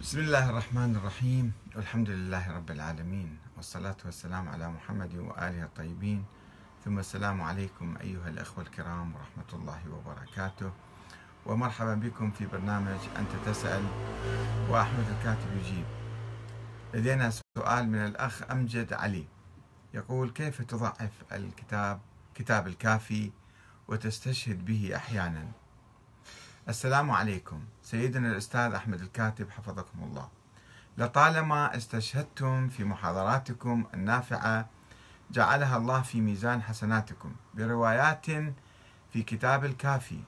بسم الله الرحمن الرحيم. والحمد لله رب العالمين والصلاة والسلام على محمد وآله الطيبين. ثم السلام عليكم أيها الأخوة الكرام ورحمة الله وبركاته. ومرحبا بكم في برنامج أنت تسأل وأحمد الكاتب يجيب. لدينا سؤال من الأخ أمجد علي. يقول كيف تضعف الكتاب كتاب الكافي وتستشهد به أحيانا؟ السلام عليكم. سيدنا الأستاذ أحمد الكاتب حفظكم الله. لطالما استشهدتم في محاضراتكم النافعة جعلها الله في ميزان حسناتكم. بروايات في كتاب الكافي.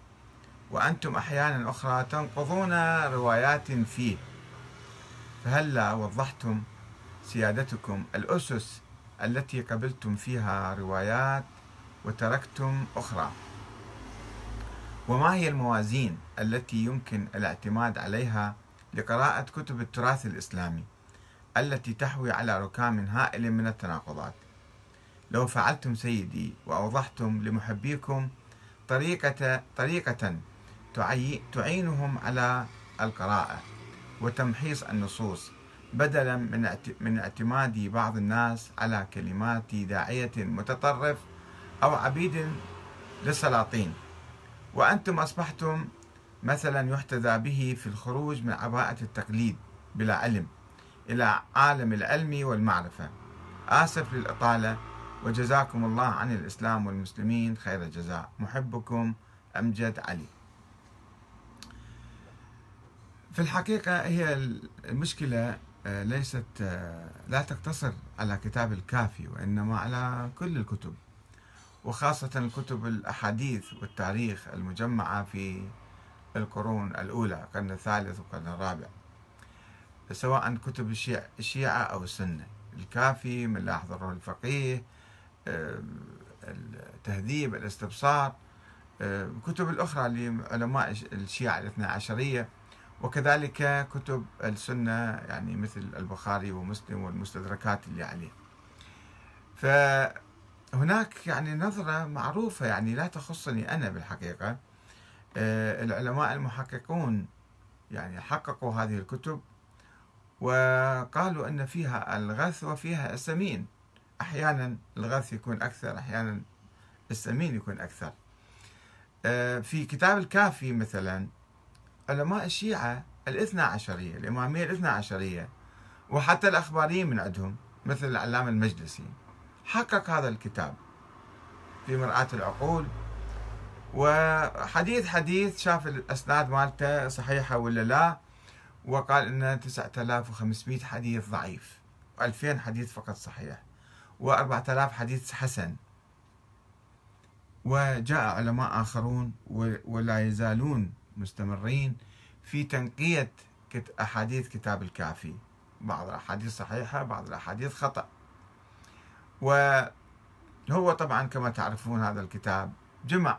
وأنتم أحيانا أخرى تنقضون روايات فيه. فهلا وضحتم سيادتكم الأسس التي قبلتم فيها روايات وتركتم أخرى. وما هي الموازين التي يمكن الاعتماد عليها لقراءة كتب التراث الإسلامي التي تحوي على ركام هائل من التناقضات؟ لو فعلتم سيدي وأوضحتم لمحبيكم طريقة طريقة تعينهم على القراءة وتمحيص النصوص بدلا من من اعتماد بعض الناس على كلمات داعية متطرف أو عبيد للسلاطين. وأنتم أصبحتم مثلا يحتذى به في الخروج من عباءة التقليد بلا علم إلى عالم العلم والمعرفة. آسف للإطالة وجزاكم الله عن الإسلام والمسلمين خير الجزاء محبكم أمجد علي. في الحقيقة هي المشكلة آه، ليست آه، لا تقتصر على كتاب الكافي وإنما على كل الكتب. وخاصة الكتب الأحاديث والتاريخ المجمعة في القرون الأولى القرن الثالث والقرن الرابع. سواء كتب الشيعة أو السنة. الكافي من لا الفقيه التهذيب الاستبصار الكتب الأخرى لعلماء الشيعة الاثنى عشرية. وكذلك كتب السنة يعني مثل البخاري ومسلم والمستدركات اللي عليه. ف هناك يعني نظرة معروفة يعني لا تخصني أنا بالحقيقة. آه، العلماء المحققون يعني حققوا هذه الكتب وقالوا أن فيها الغث وفيها السمين. أحيانا الغث يكون أكثر أحيانا السمين يكون أكثر. آه، في كتاب الكافي مثلا علماء الشيعة الاثنى عشرية الإمامية الاثنى عشرية وحتى الأخباريين من عندهم مثل العلامة المجلسي. حقق هذا الكتاب في مرآة العقول. وحديث حديث شاف الأسناد مالته صحيحة ولا لا وقال أن 9500 حديث ضعيف و2000 حديث فقط صحيح و4000 حديث حسن. وجاء علماء آخرون ولا يزالون مستمرين في تنقية أحاديث كتاب الكافي. بعض الأحاديث صحيحة بعض الأحاديث خطأ. وهو طبعا كما تعرفون هذا الكتاب جمع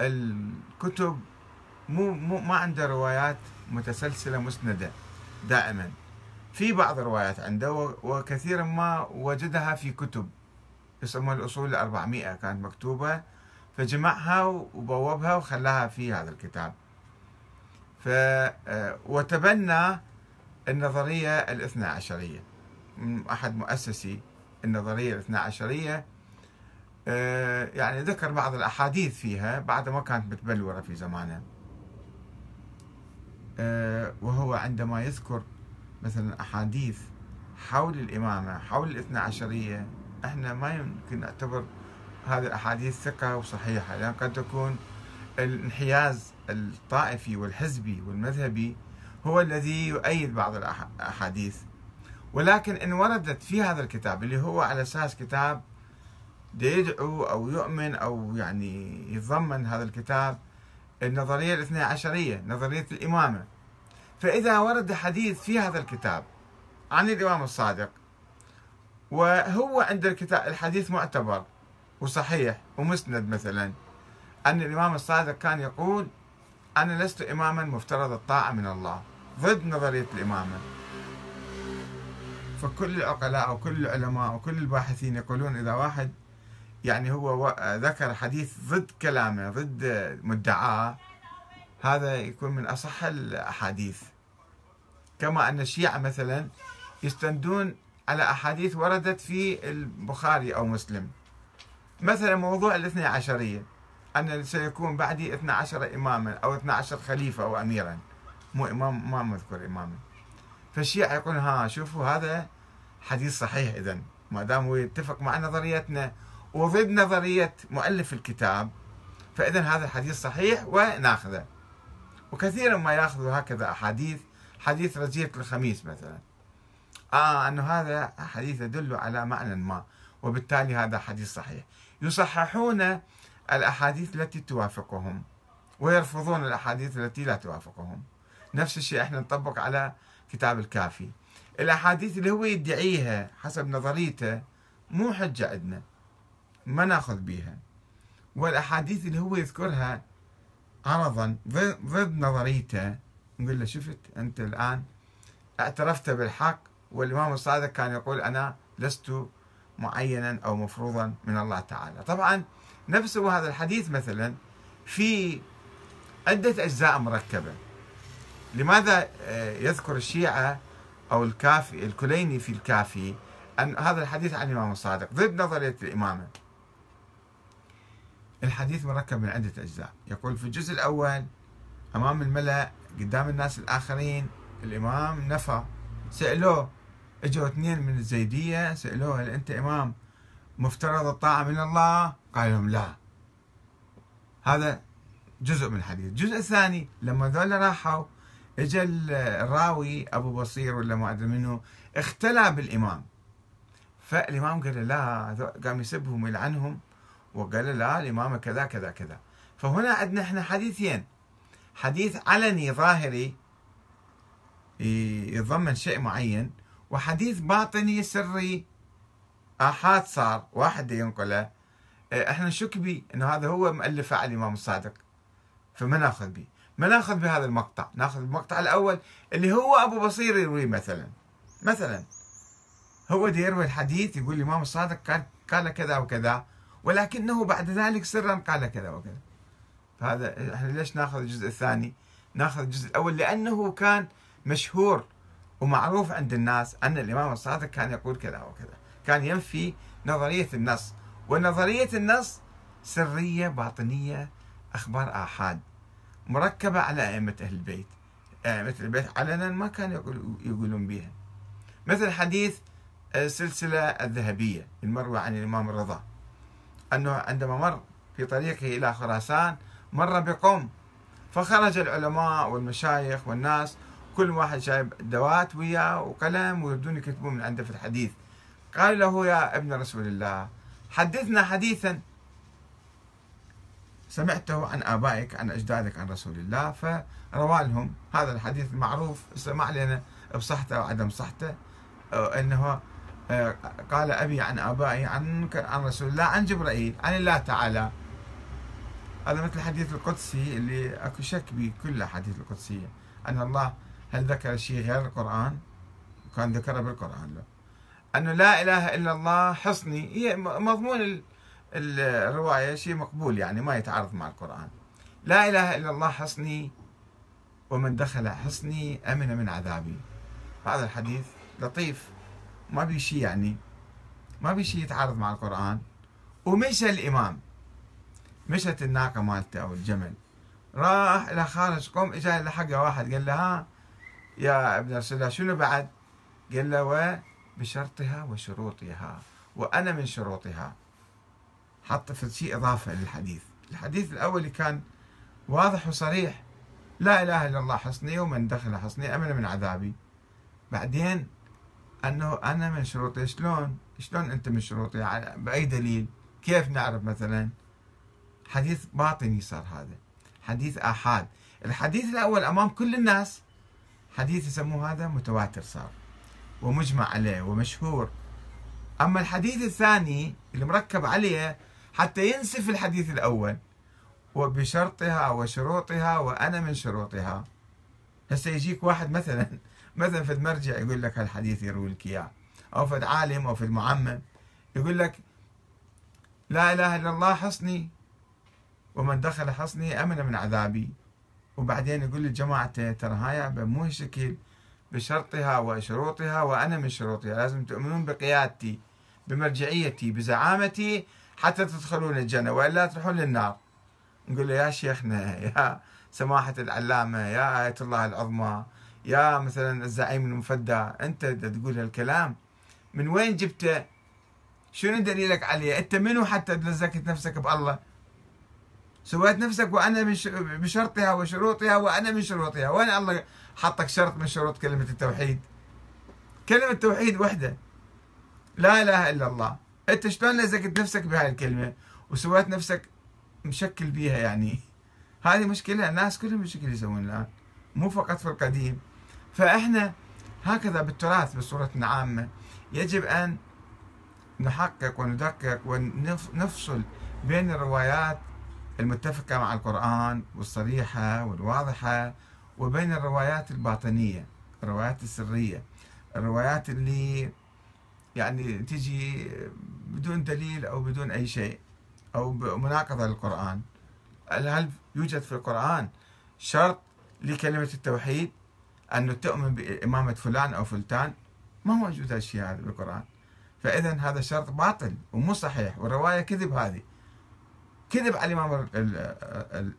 الكتب. مو, مو ما عنده روايات متسلسلة مسندة دائما. في بعض الروايات عنده وكثيرا ما وجدها في كتب. يسمى الأصول الأربعمائة كانت مكتوبة. فجمعها وبوبها وخلاها في هذا الكتاب. ف وتبنى النظرية الاثنى عشرية. أحد مؤسسي النظرية الاثنى عشرية آه، يعني ذكر بعض الأحاديث فيها بعد ما كانت متبلورة في زمانه. آه، وهو عندما يذكر مثلا أحاديث حول الإمامة حول الاثنى عشرية إحنا ما يمكن نعتبر هذه الأحاديث ثقة وصحيحة لأن قد تكون الانحياز الطائفي والحزبي والمذهبي هو الذي يؤيد بعض الأحاديث ولكن إن وردت في هذا الكتاب اللي هو على أساس كتاب يدعو أو يؤمن أو يعني يتضمن هذا الكتاب النظرية الاثنى عشرية نظرية الإمامة. فإذا ورد حديث في هذا الكتاب عن الإمام الصادق وهو عند الكتاب الحديث معتبر وصحيح ومسند مثلا أن الإمام الصادق كان يقول أنا لست إماما مفترض الطاعة من الله. ضد نظرية الإمامة. فكل العقلاء أو كل العلماء أو كل الباحثين يقولون إذا واحد يعني هو ذكر حديث ضد كلامه ضد مدعاه هذا يكون من أصح الأحاديث. كما أن الشيعة مثلا يستندون على أحاديث وردت في البخاري أو مسلم. مثلا موضوع الاثنى عشرية أن سيكون بعدي 12 إماما أو 12 خليفة أو أميرا. مو إمام ما مذكور إماما. فالشيعة يقول ها شوفوا هذا حديث صحيح إذا ما دام هو يتفق مع نظريتنا وضد نظرية مؤلف الكتاب فإذا هذا الحديث صحيح وناخذه. وكثيرا ما يأخذوا هكذا أحاديث حديث رجية الخميس مثلا. آه أنه هذا حديث يدل على معنى ما وبالتالي هذا حديث صحيح. يصححون الأحاديث التي توافقهم ويرفضون الأحاديث التي لا توافقهم. نفس الشيء إحنا نطبق على كتاب الكافي. الأحاديث اللي هو يدعيها حسب نظريته مو حجة عندنا. ما ناخذ بيها. والأحاديث اللي هو يذكرها عرضا ضد نظريته. نقول له شفت أنت الآن اعترفت بالحق والإمام الصادق كان يقول أنا لست معينا أو مفروضا من الله تعالى. طبعا نفسه هذا الحديث مثلا في عدة أجزاء مركبة. لماذا آه، يذكر الشيعة أو الكافي الكليني في الكافي أن هذا الحديث عن الإمام الصادق؟ ضد نظرية الإمامة الحديث مركب من عدة أجزاء. يقول في الجزء الأول أمام الملأ قدام الناس الآخرين الإمام نفى. سألوه إجوا اثنين من الزيدية سألوه هل أنت إمام مفترض الطاعة من الله؟ قال لهم لا. هذا جزء من الحديث. الجزء الثاني لما ذولا راحوا اجى الراوي أبو بصير ولا ما أدري منه اختلى بالإمام. فالإمام قال له لا قام يسبهم ويلعنهم وقال له لا الإمام كذا كذا كذا. فهنا عندنا إحنا حديثين. حديث علني ظاهري يتضمن شيء معين وحديث باطني سري. آحاد صار واحد ينقله. إحنا نشك به إنه هذا هو مؤلفه على الإمام الصادق. فما ناخذ به ما ناخذ بهذا المقطع. ناخذ المقطع الأول اللي هو أبو بصير يروي مثلا. مثلا هو دي يروي الحديث يقول الإمام الصادق قال قال كذا وكذا ولكنه بعد ذلك سرا قال كذا وكذا. فهذا إحنا ليش ناخذ الجزء الثاني؟ ناخذ الجزء الأول لأنه كان مشهور ومعروف عند الناس أن الإمام الصادق كان يقول كذا وكذا. كان ينفي نظرية النص ونظرية النص سرية باطنية أخبار آحاد. مركبة على أئمة أهل البيت. أئمة البيت علنا ما كانوا يقولون بها مثل حديث السلسلة الذهبية المروي عن الإمام الرضا. أنه عندما مر في طريقه إلى خراسان مر بقوم فخرج العلماء والمشايخ والناس كل واحد شايب دوات وياه وقلم ويبدون يكتبون من عنده في الحديث. قال له يا ابن رسول الله حدثنا حديثا سمعته عن آبائك عن أجدادك عن رسول الله فروى لهم هذا الحديث المعروف ما علينا بصحته أو عدم صحته أنه آه، قال أبي عن آبائي عن عن رسول الله عن جبرائيل عن الله تعالى هذا مثل الحديث القدسي اللي أكو شك بكل الأحاديث القدسية أن الله هل ذكر شيء غير القرآن؟ كان ذكره بالقرآن لا أنه لا إله إلا الله حصني هي مضمون الرواية شيء مقبول يعني ما يتعارض مع القرآن. لا إله إلا الله حصني ومن دخل حصني أمن من عذابي. هذا الحديث لطيف. ما بي شيء يعني ما بي شيء يتعارض مع القرآن. ومشى الإمام. مشت الناقة مالته أو الجمل. راح إلى خارج قوم إجا لحقه واحد قال له ها يا ابن رسول الله شنو بعد؟ قال له وبشرطها وشروطها وأنا من شروطها. حط في شيء إضافة للحديث. الحديث الأول كان واضح وصريح. لا إله إلا الله حصني ومن دخل حصني أمن من عذابي. بعدين أنه أنا من شروطي شلون؟ شلون أنت من شروطي؟ بأي دليل؟ كيف نعرف مثلا؟ حديث باطني صار هذا. حديث آحاد. الحديث الأول أمام كل الناس حديث يسموه هذا متواتر صار. ومجمع عليه ومشهور. أما الحديث الثاني اللي مركب عليه حتى ينسف الحديث الأول. وبشرطها وشروطها وأنا من شروطها. هسه يجيك واحد مثلا مثلا في المرجع يقول لك هالحديث يروي لك إياه. أو في عالم أو في المعمم يقول لك لا إله إلا الله حصني ومن دخل حصني أمن من عذابي. وبعدين يقول لجماعته ترى هاي مو شكل بشرطها وشروطها وأنا من شروطها. لازم تؤمنون بقيادتي بمرجعيتي بزعامتي حتى تدخلون الجنة وإلا تروحون للنار. نقول له يا شيخنا يا سماحة العلامة يا آية الله العظمى يا مثلا الزعيم المفدى أنت تقول هالكلام من وين جبته؟ شنو دليلك عليه؟ أنت منو حتى تلزكت نفسك بالله؟ سويت نفسك وأنا بشرطها وشروطها وأنا من شروطها. وين الله حطك شرط من شروط كلمة التوحيد؟ كلمة التوحيد وحدة. لا إله إلا الله. أنت شلون لزقت نفسك بهاي الكلمة وسويت نفسك مشكل بيها يعني؟ هذه مشكلة الناس كلهم مشكلة يسوون الآن مو فقط في القديم. فإحنا هكذا بالتراث بصورة عامة يجب أن نحقق وندقق ونفصل بين الروايات المتفقة مع القرآن والصريحة والواضحة وبين الروايات الباطنية الروايات السرية الروايات اللي يعني تجي بدون دليل أو بدون أي شيء أو مناقضة للقرآن. هل يوجد في القرآن شرط لكلمة التوحيد أنه تؤمن بإمامة فلان أو فلتان؟ ما موجود هالشيء هذا بالقرآن. فإذا هذا شرط باطل ومو صحيح والرواية كذب هذه. كذب على الإمام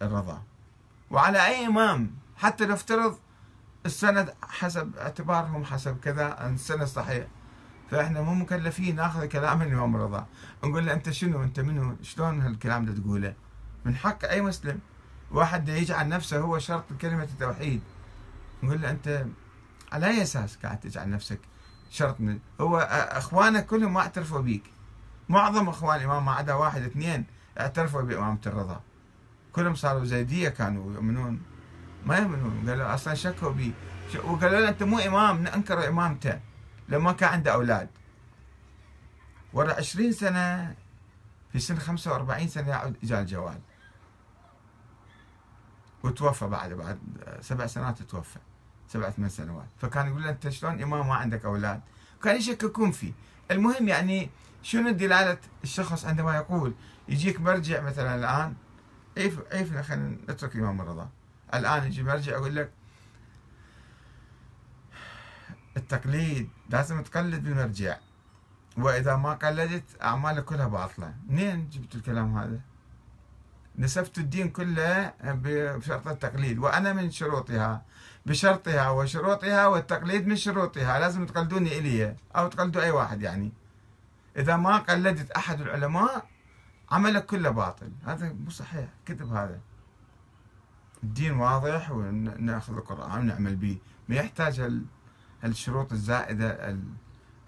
الرضا. وعلى أي إمام حتى نفترض السند حسب اعتبارهم حسب كذا السند صحيح. فإحنا مو مكلفين ناخذ كلام الامام الرضا نقول له أنت شنو؟ أنت منو؟ شلون هالكلام ده تقوله؟ من حق أي مسلم. واحد يجعل نفسه هو شرط كلمة التوحيد. نقول له أنت على أي أساس قاعد تجعل نفسك؟ شرط من هو أخوانك كلهم ما اعترفوا بيك. معظم أخوان الإمام ما عدا واحد اثنين اعترفوا بإمامة الرضا. كلهم صاروا زيدية كانوا يؤمنون. ما يؤمنون. قالوا أصلا شكوا بي. وقالوا له أنت مو إمام ننكر إمامته. لما كان عنده أولاد. ورا 20 سنة في سن 45 سنة يعود اجى الجوال. وتوفى بعد بعد سبع سنوات توفى سبع ثمان سنوات. فكان يقول له أنت شلون؟ امام ما عندك أولاد. كان يشككون فيه. المهم يعني شنو دلالة الشخص عندما يقول؟ يجيك مرجع مثلا الآن. عيف عيفنا خلينا نترك الإمام الرضا. الآن يجي مرجع يقول لك التقليد لازم تقلد بالمرجع وإذا ما قلدت أعمالك كلها باطلة. منين جبت الكلام هذا؟ نسفت الدين كله بشرط التقليد. وأنا من شروطها بشرطها وشروطها والتقليد من شروطها. لازم تقلدوني إلي أو تقلدوا أي واحد يعني. إذا ما قلدت أحد العلماء عملك كله باطل. هذا مو صحيح. كذب هذا. الدين واضح ونأخذ القرآن ونعمل به. ما يحتاج الشروط الزائدة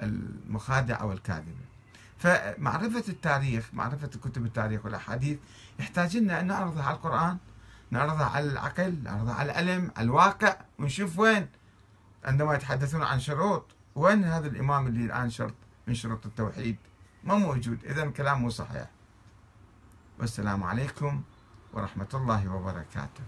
المخادعة والكاذبة. فمعرفة التاريخ معرفة كتب التاريخ والأحاديث يحتاج لنا أن نعرضها على القرآن نعرضها على العقل نعرضها على العلم على الواقع ونشوف وين؟ عندما يتحدثون عن شروط وين هذا الإمام اللي الآن شرط من شروط التوحيد؟ ما موجود. إذا كلام مو صحيح. والسلام عليكم ورحمة الله وبركاته.